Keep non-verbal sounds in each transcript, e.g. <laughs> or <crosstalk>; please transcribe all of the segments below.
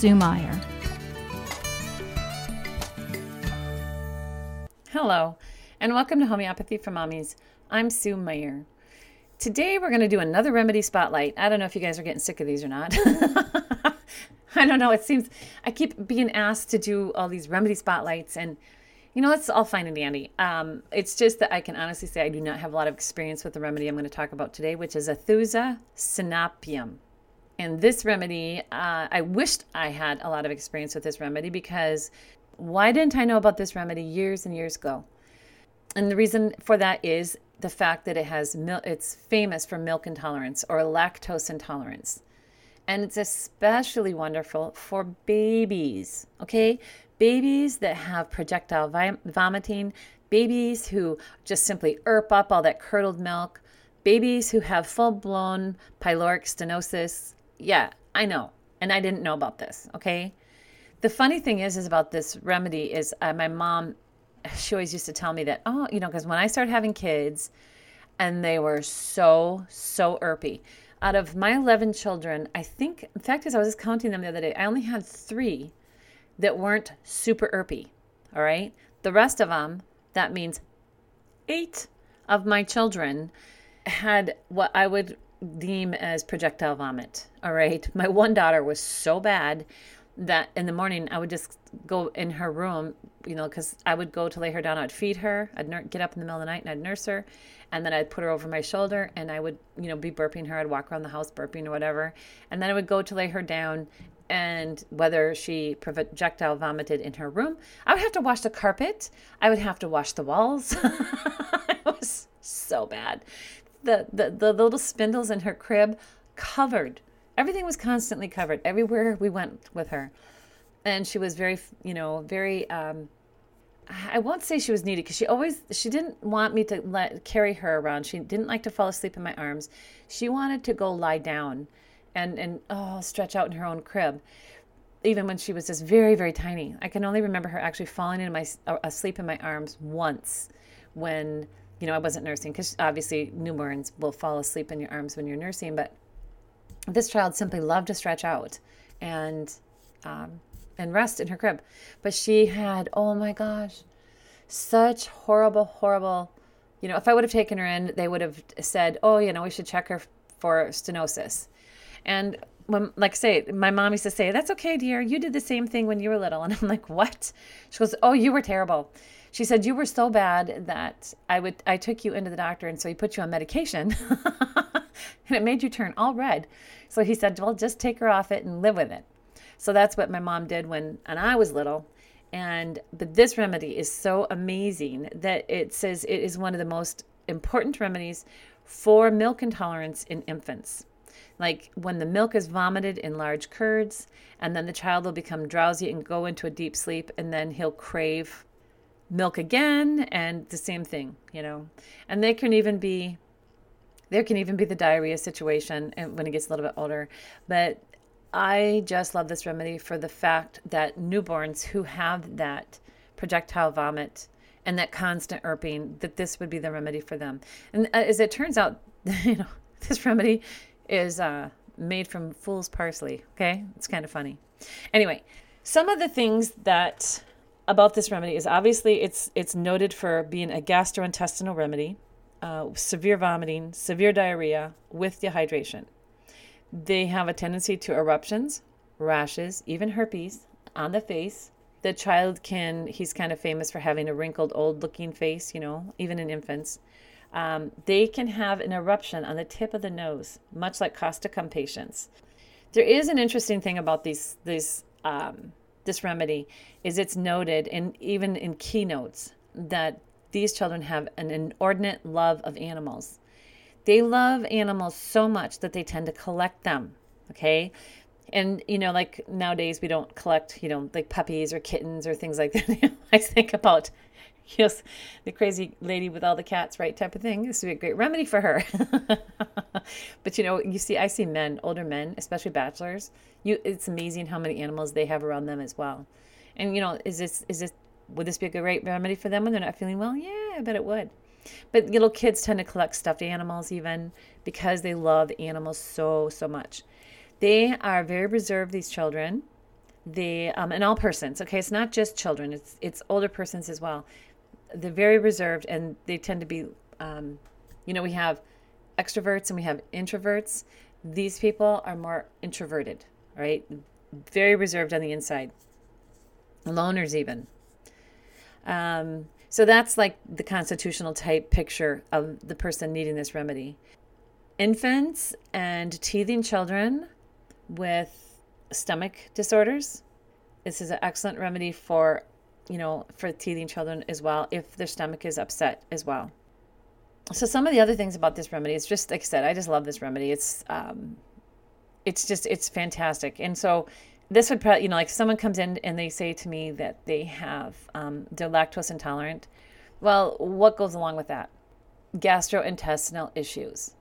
Sue Meyer. Hello, and welcome to Homeopathy for Mommies. I'm Sue Meyer. Today, we're going to do another remedy spotlight. I don't know if you guys are getting sick of these or not. <laughs> I don't know. It seems I keep being asked to do all these remedy spotlights, and you know, it's all fine and dandy. Um, it's just that I can honestly say I do not have a lot of experience with the remedy I'm going to talk about today, which is Aethusa cynapium. And this remedy, uh, I wished I had a lot of experience with this remedy because why didn't I know about this remedy years and years ago? And the reason for that is the fact that it has mil- it's famous for milk intolerance or lactose intolerance. And it's especially wonderful for babies, okay? babies that have projectile vomiting, babies who just simply erp up all that curdled milk, babies who have full blown pyloric stenosis. Yeah, I know. And I didn't know about this, okay? The funny thing is, is about this remedy is uh, my mom, she always used to tell me that, oh, you know, because when I started having kids and they were so, so erpy, out of my 11 children, I think, in fact, as I was just counting them the other day, I only had three that weren't super erpy. All right. The rest of them, that means eight of my children had what I would deem as projectile vomit. All right. <laughs> My one daughter was so bad that in the morning I would just go in her room, you know, because I would go to lay her down. I'd feed her. I'd get up in the middle of the night and I'd nurse her. And then I'd put her over my shoulder and I would, you know, be burping her. I'd walk around the house burping or whatever. And then I would go to lay her down and whether she projectile vomited in her room. I would have to wash the carpet. I would have to wash the walls. <laughs> it was so bad. The, the, the little spindles in her crib covered. Everything was constantly covered everywhere we went with her. And she was very, you know, very, um, I won't say she was needy because she always, she didn't want me to let carry her around. She didn't like to fall asleep in my arms. She wanted to go lie down and and oh stretch out in her own crib even when she was just very very tiny i can only remember her actually falling in my asleep in my arms once when you know i wasn't nursing because obviously newborns will fall asleep in your arms when you're nursing but this child simply loved to stretch out and um, and rest in her crib but she had oh my gosh such horrible horrible you know if i would have taken her in they would have said oh you know we should check her for stenosis and when, like I say, my mom used to say, That's okay, dear. You did the same thing when you were little. And I'm like, What? She goes, Oh, you were terrible. She said, You were so bad that I would I took you into the doctor and so he put you on medication <laughs> and it made you turn all red. So he said, Well, just take her off it and live with it. So that's what my mom did when and I was little. And but this remedy is so amazing that it says it is one of the most important remedies for milk intolerance in infants like when the milk is vomited in large curds, and then the child will become drowsy and go into a deep sleep, and then he'll crave milk again, and the same thing, you know. And they can even be, there can even be the diarrhea situation when it gets a little bit older. But I just love this remedy for the fact that newborns who have that projectile vomit and that constant irping, that this would be the remedy for them. And uh, as it turns out, <laughs> you know, this remedy is uh, made from fool's parsley. Okay, it's kind of funny. Anyway, some of the things that about this remedy is obviously it's it's noted for being a gastrointestinal remedy, uh, severe vomiting, severe diarrhea with dehydration. They have a tendency to eruptions, rashes, even herpes on the face. The child can, he's kind of famous for having a wrinkled, old looking face, you know, even in infants. Um, they can have an eruption on the tip of the nose, much like Causticum patients. There is an interesting thing about these these um, this remedy is it's noted and even in keynotes that these children have an inordinate love of animals. They love animals so much that they tend to collect them. Okay, And, you know, like nowadays we don't collect, you know, like puppies or kittens or things like that. <laughs> I think about yes, the crazy lady with all the cats, right? Type of thing. This would be a great remedy for her. <laughs> but you know, you see, I see men, older men, especially bachelors. You, it's amazing how many animals they have around them as well. And you know, is this is this would this be a great remedy for them when they're not feeling well? Yeah, I bet it would. But little kids tend to collect stuffed animals even because they love animals so so much. They are very reserved. These children they um, and all persons okay it's not just children it's it's older persons as well they're very reserved and they tend to be um, you know we have extroverts and we have introverts. These people are more introverted right? Very reserved on the inside. Loners even. Um, so that's like the constitutional type picture of the person needing this remedy. Infants and teething children with stomach disorders. This is an excellent remedy for you know, for teething children as well if their stomach is upset as well. So some of the other things about this remedy, it's just like I said, I just love this remedy. It's um, it's just it's fantastic. And so this would probably you know like someone comes in and they say to me that they have um, they're lactose intolerant. Well, what goes along with that? Gastrointestinal issues,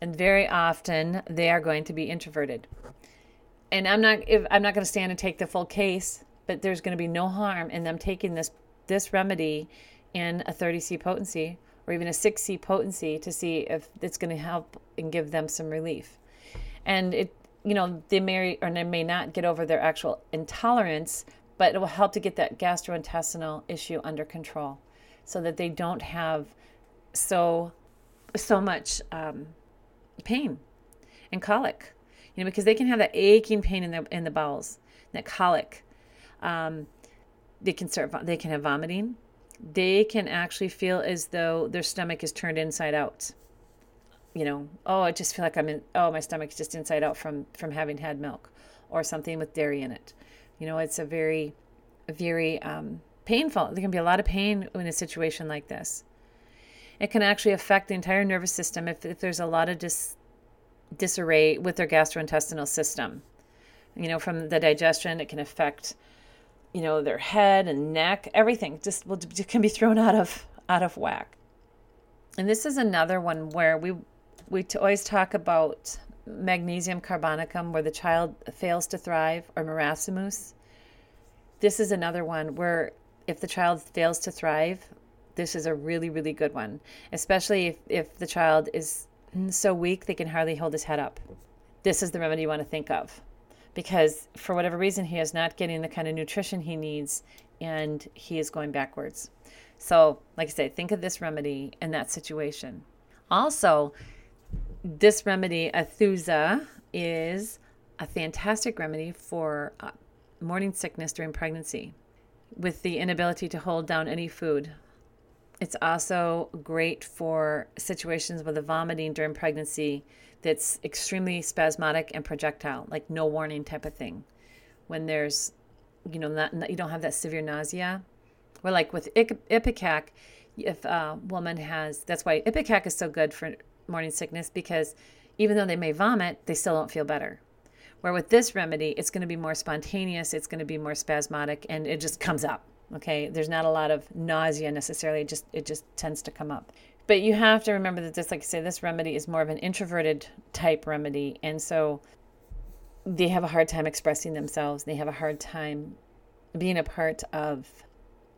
and very often they are going to be introverted. And I'm not if I'm not going to stand and take the full case but there's going to be no harm in them taking this this remedy in a 30C potency or even a 6C potency to see if it's going to help and give them some relief. And it, you know, they may or they may not get over their actual intolerance, but it will help to get that gastrointestinal issue under control so that they don't have so so much um, pain and colic. You know, because they can have that aching pain in the in the bowels, that colic um, they can start. They can have vomiting. They can actually feel as though their stomach is turned inside out. You know, oh, I just feel like I'm in. Oh, my stomach is just inside out from from having had milk, or something with dairy in it. You know, it's a very, very um, painful. There can be a lot of pain in a situation like this. It can actually affect the entire nervous system if, if there's a lot of dis, disarray with their gastrointestinal system. You know, from the digestion, it can affect you know, their head and neck, everything just will, can be thrown out of out of whack. And this is another one where we we always talk about magnesium carbonicum where the child fails to thrive or marasmus. This is another one where if the child fails to thrive, this is a really really good one, especially if, if the child is so weak they can hardly hold his head up. This is the remedy you want to think of because for whatever reason he is not getting the kind of nutrition he needs and he is going backwards. So, like I said, think of this remedy in that situation. Also, this remedy, Aethusa, is a fantastic remedy for uh, morning sickness during pregnancy with the inability to hold down any food. It's also great for situations with the vomiting during pregnancy that's extremely spasmodic and projectile, like no warning type of thing. When there's, you know, not, you don't have that severe nausea. Where like with Ipecac, if a woman has, that's why Ipecac is so good for morning sickness because even though they may vomit, they still don't feel better. Where with this remedy, it's going to be more spontaneous, it's going to be more spasmodic, and it just comes up. Okay, there's not a lot of nausea necessarily. It just it just tends to come up. But you have to remember that this, like I say, this remedy is more of an introverted type remedy. And so they have a hard time expressing themselves. They have a hard time being a part of,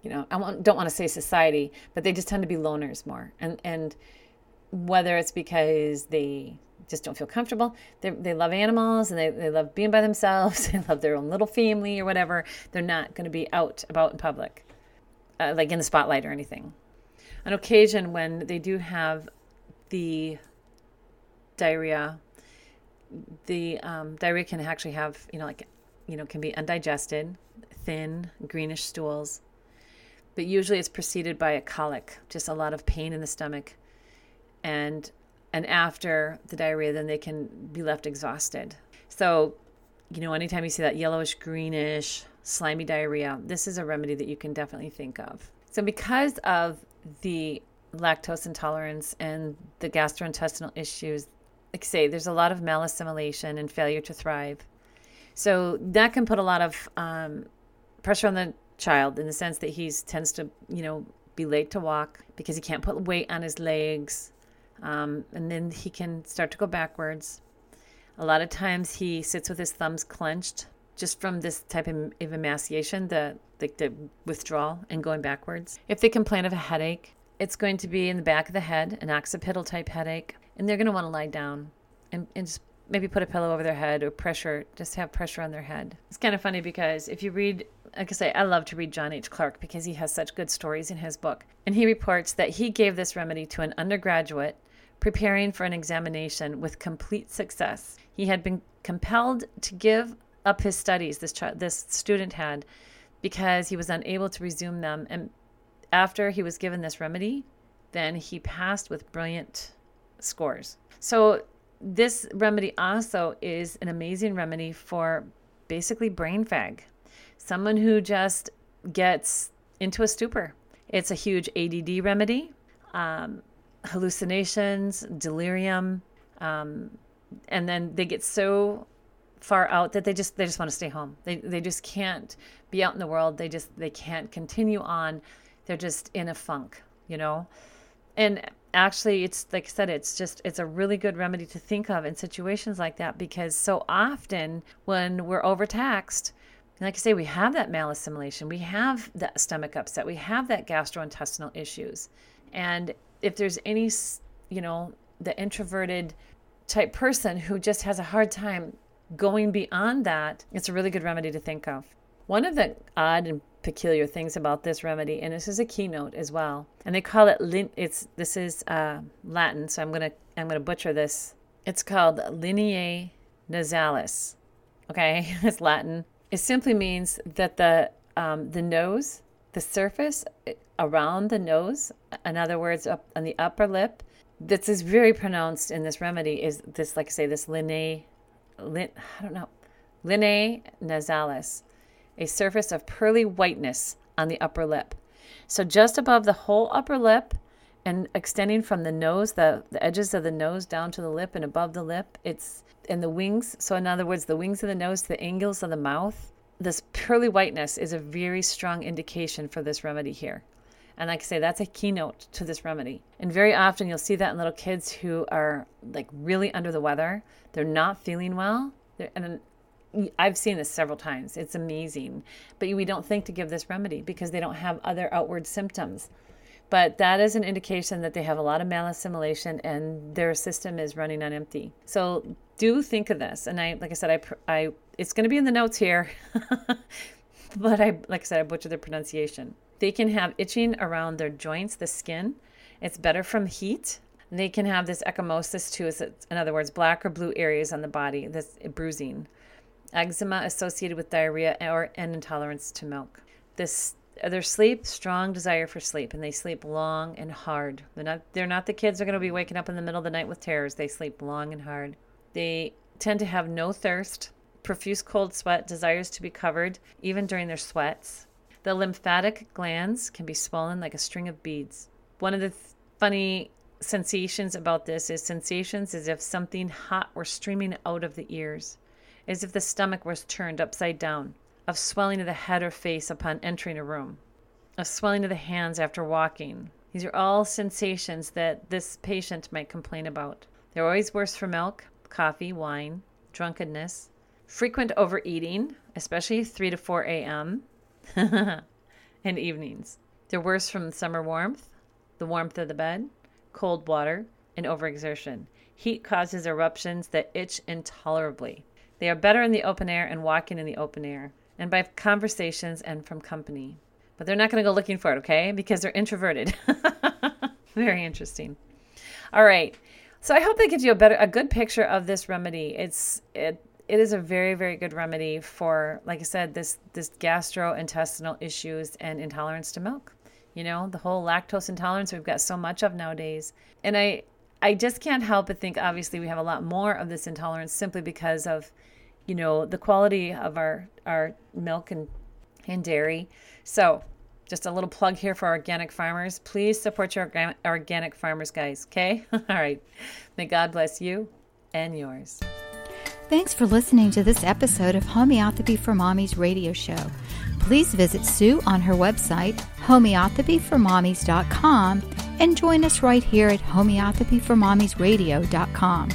you know, I don't want to say society, but they just tend to be loners more. And, and whether it's because they just don't feel comfortable, they, they love animals and they, they love being by themselves, <laughs> they love their own little family or whatever, they're not going to be out about in public, uh, like in the spotlight or anything an occasion when they do have the diarrhea, the um, diarrhea can actually have, you know, like, you know, can be undigested, thin, greenish stools. But usually it's preceded by a colic, just a lot of pain in the stomach. And and after the diarrhea, then they can be left exhausted. So, you know, anytime you see that yellowish, greenish, slimy diarrhea, this is a remedy that you can definitely think of. So, because of the lactose intolerance and the gastrointestinal issues, like say, there's a lot of malassimilation and failure to thrive. So that can put a lot of um, pressure on the child in the sense that he tends to, you know, be late to walk because he can't put weight on his legs. Um, and then he can start to go backwards. A lot of times he sits with his thumbs clenched just from this type of, of emaciation, the, the, the withdrawal and going backwards. If they complain of a headache, it's going to be in the back of the head, an occipital type headache, and they're going to want to lie down and, and just maybe put a pillow over their head or pressure, just have pressure on their head. It's kind of funny because if you read, like I say, I love to read John H. Clarke because he has such good stories in his book. And he reports that he gave this remedy to an undergraduate preparing for an examination with complete success. He had been compelled to give up his studies, this, child, this student had, because he was unable to resume them. And after he was given this remedy, then he passed with brilliant scores. So this remedy also is an amazing remedy for basically brain fag, someone who just gets into a stupor. It's a huge ADD remedy, um, hallucinations, delirium, um, and then they get so far out that they just they just want to stay home. They they just can't be out in the world. They just they can't continue on. They're just in a funk, you know. And actually it's like i said it's just it's a really good remedy to think of in situations like that because so often when we're overtaxed like I say, we have that malassimilation, we have that stomach upset, we have that gastrointestinal issues. And if there's any, you know, the introverted type person who just has a hard time going beyond that, it's a really good remedy to think of. One of the odd and peculiar things about this remedy, and this is a keynote as well. And they call it. It's this is uh, Latin, so I'm gonna I'm gonna butcher this. It's called linea nasalis. Okay, <laughs> it's Latin. It simply means that the um, the nose, the surface around the nose, in other words, up on the upper lip, this is very pronounced in this remedy. Is this like I say this linea, lin, I don't know, linea nasalis a surface of pearly whiteness on the upper lip. So just above the whole upper lip and extending from the nose, the, the edges of the nose down to the lip and above the lip, it's in the wings. So in other words, the wings of the nose, the angles of the mouth, this pearly whiteness is a very strong indication for this remedy here. And like I say, that's a keynote to this remedy. And very often you'll see that in little kids who are like really under the weather. They're not feeling well. They're, and I've seen this several times. It's amazing. But we don't think to give this remedy because they don't have other outward symptoms. But that is an indication that they have a lot of malassimilation and their system is running on empty. So do think of this. And I, like I said, I, I it's going to be in the notes here. <laughs> but I, like I said, I butchered the pronunciation. They can have itching around their joints, the skin. It's better from heat. They can have this ecchymosis too. In other words, black or blue areas on the body, this bruising eczema associated with diarrhea or an intolerance to milk. This their sleep, strong desire for sleep, and they sleep long and hard. They're not they're not the kids are going to be waking up in the middle of the night with terrors. They sleep long and hard. They tend to have no thirst, profuse cold sweat, desires to be covered even during their sweats. The lymphatic glands can be swollen like a string of beads. One of the th- funny sensations about this is sensations as if something hot were streaming out of the ears as if the stomach was turned upside down, of swelling of the head or face upon entering a room, of swelling of the hands after walking. These are all sensations that this patient might complain about. They're always worse for milk, coffee, wine, drunkenness, frequent overeating, especially 3 to 4 a.m., <laughs> and evenings. They're worse from summer warmth, the warmth of the bed, cold water, and overexertion. Heat causes eruptions that itch intolerably. They are better in the open air and walking in the open air, and by conversations and from company. But they're not going to go looking for it, okay? Because they're introverted. <laughs> Very interesting. All right. So I hope that gives you a better a good picture of this remedy. It's it it is a very very good remedy for like I said this this gastrointestinal issues and intolerance to milk. You know, the whole lactose intolerance we've got so much of nowadays. And I I just can't help but think obviously we have a lot more of this intolerance simply because of, you know, the quality of our our milk and and dairy. So, just a little plug here for organic farmers. Please support your organic farmers, guys. Okay? <laughs> All right. May God bless you and yours. Thanks for listening to this episode of Homeopathy for Mommies radio show. Please visit Sue on her website, homeopathyformommies.com, and join us right here at homeopathyformommiesradio.com.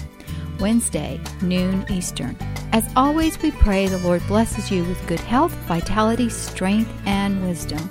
Wednesday, noon Eastern. As always, we pray the Lord blesses you with good health, vitality, strength, and wisdom.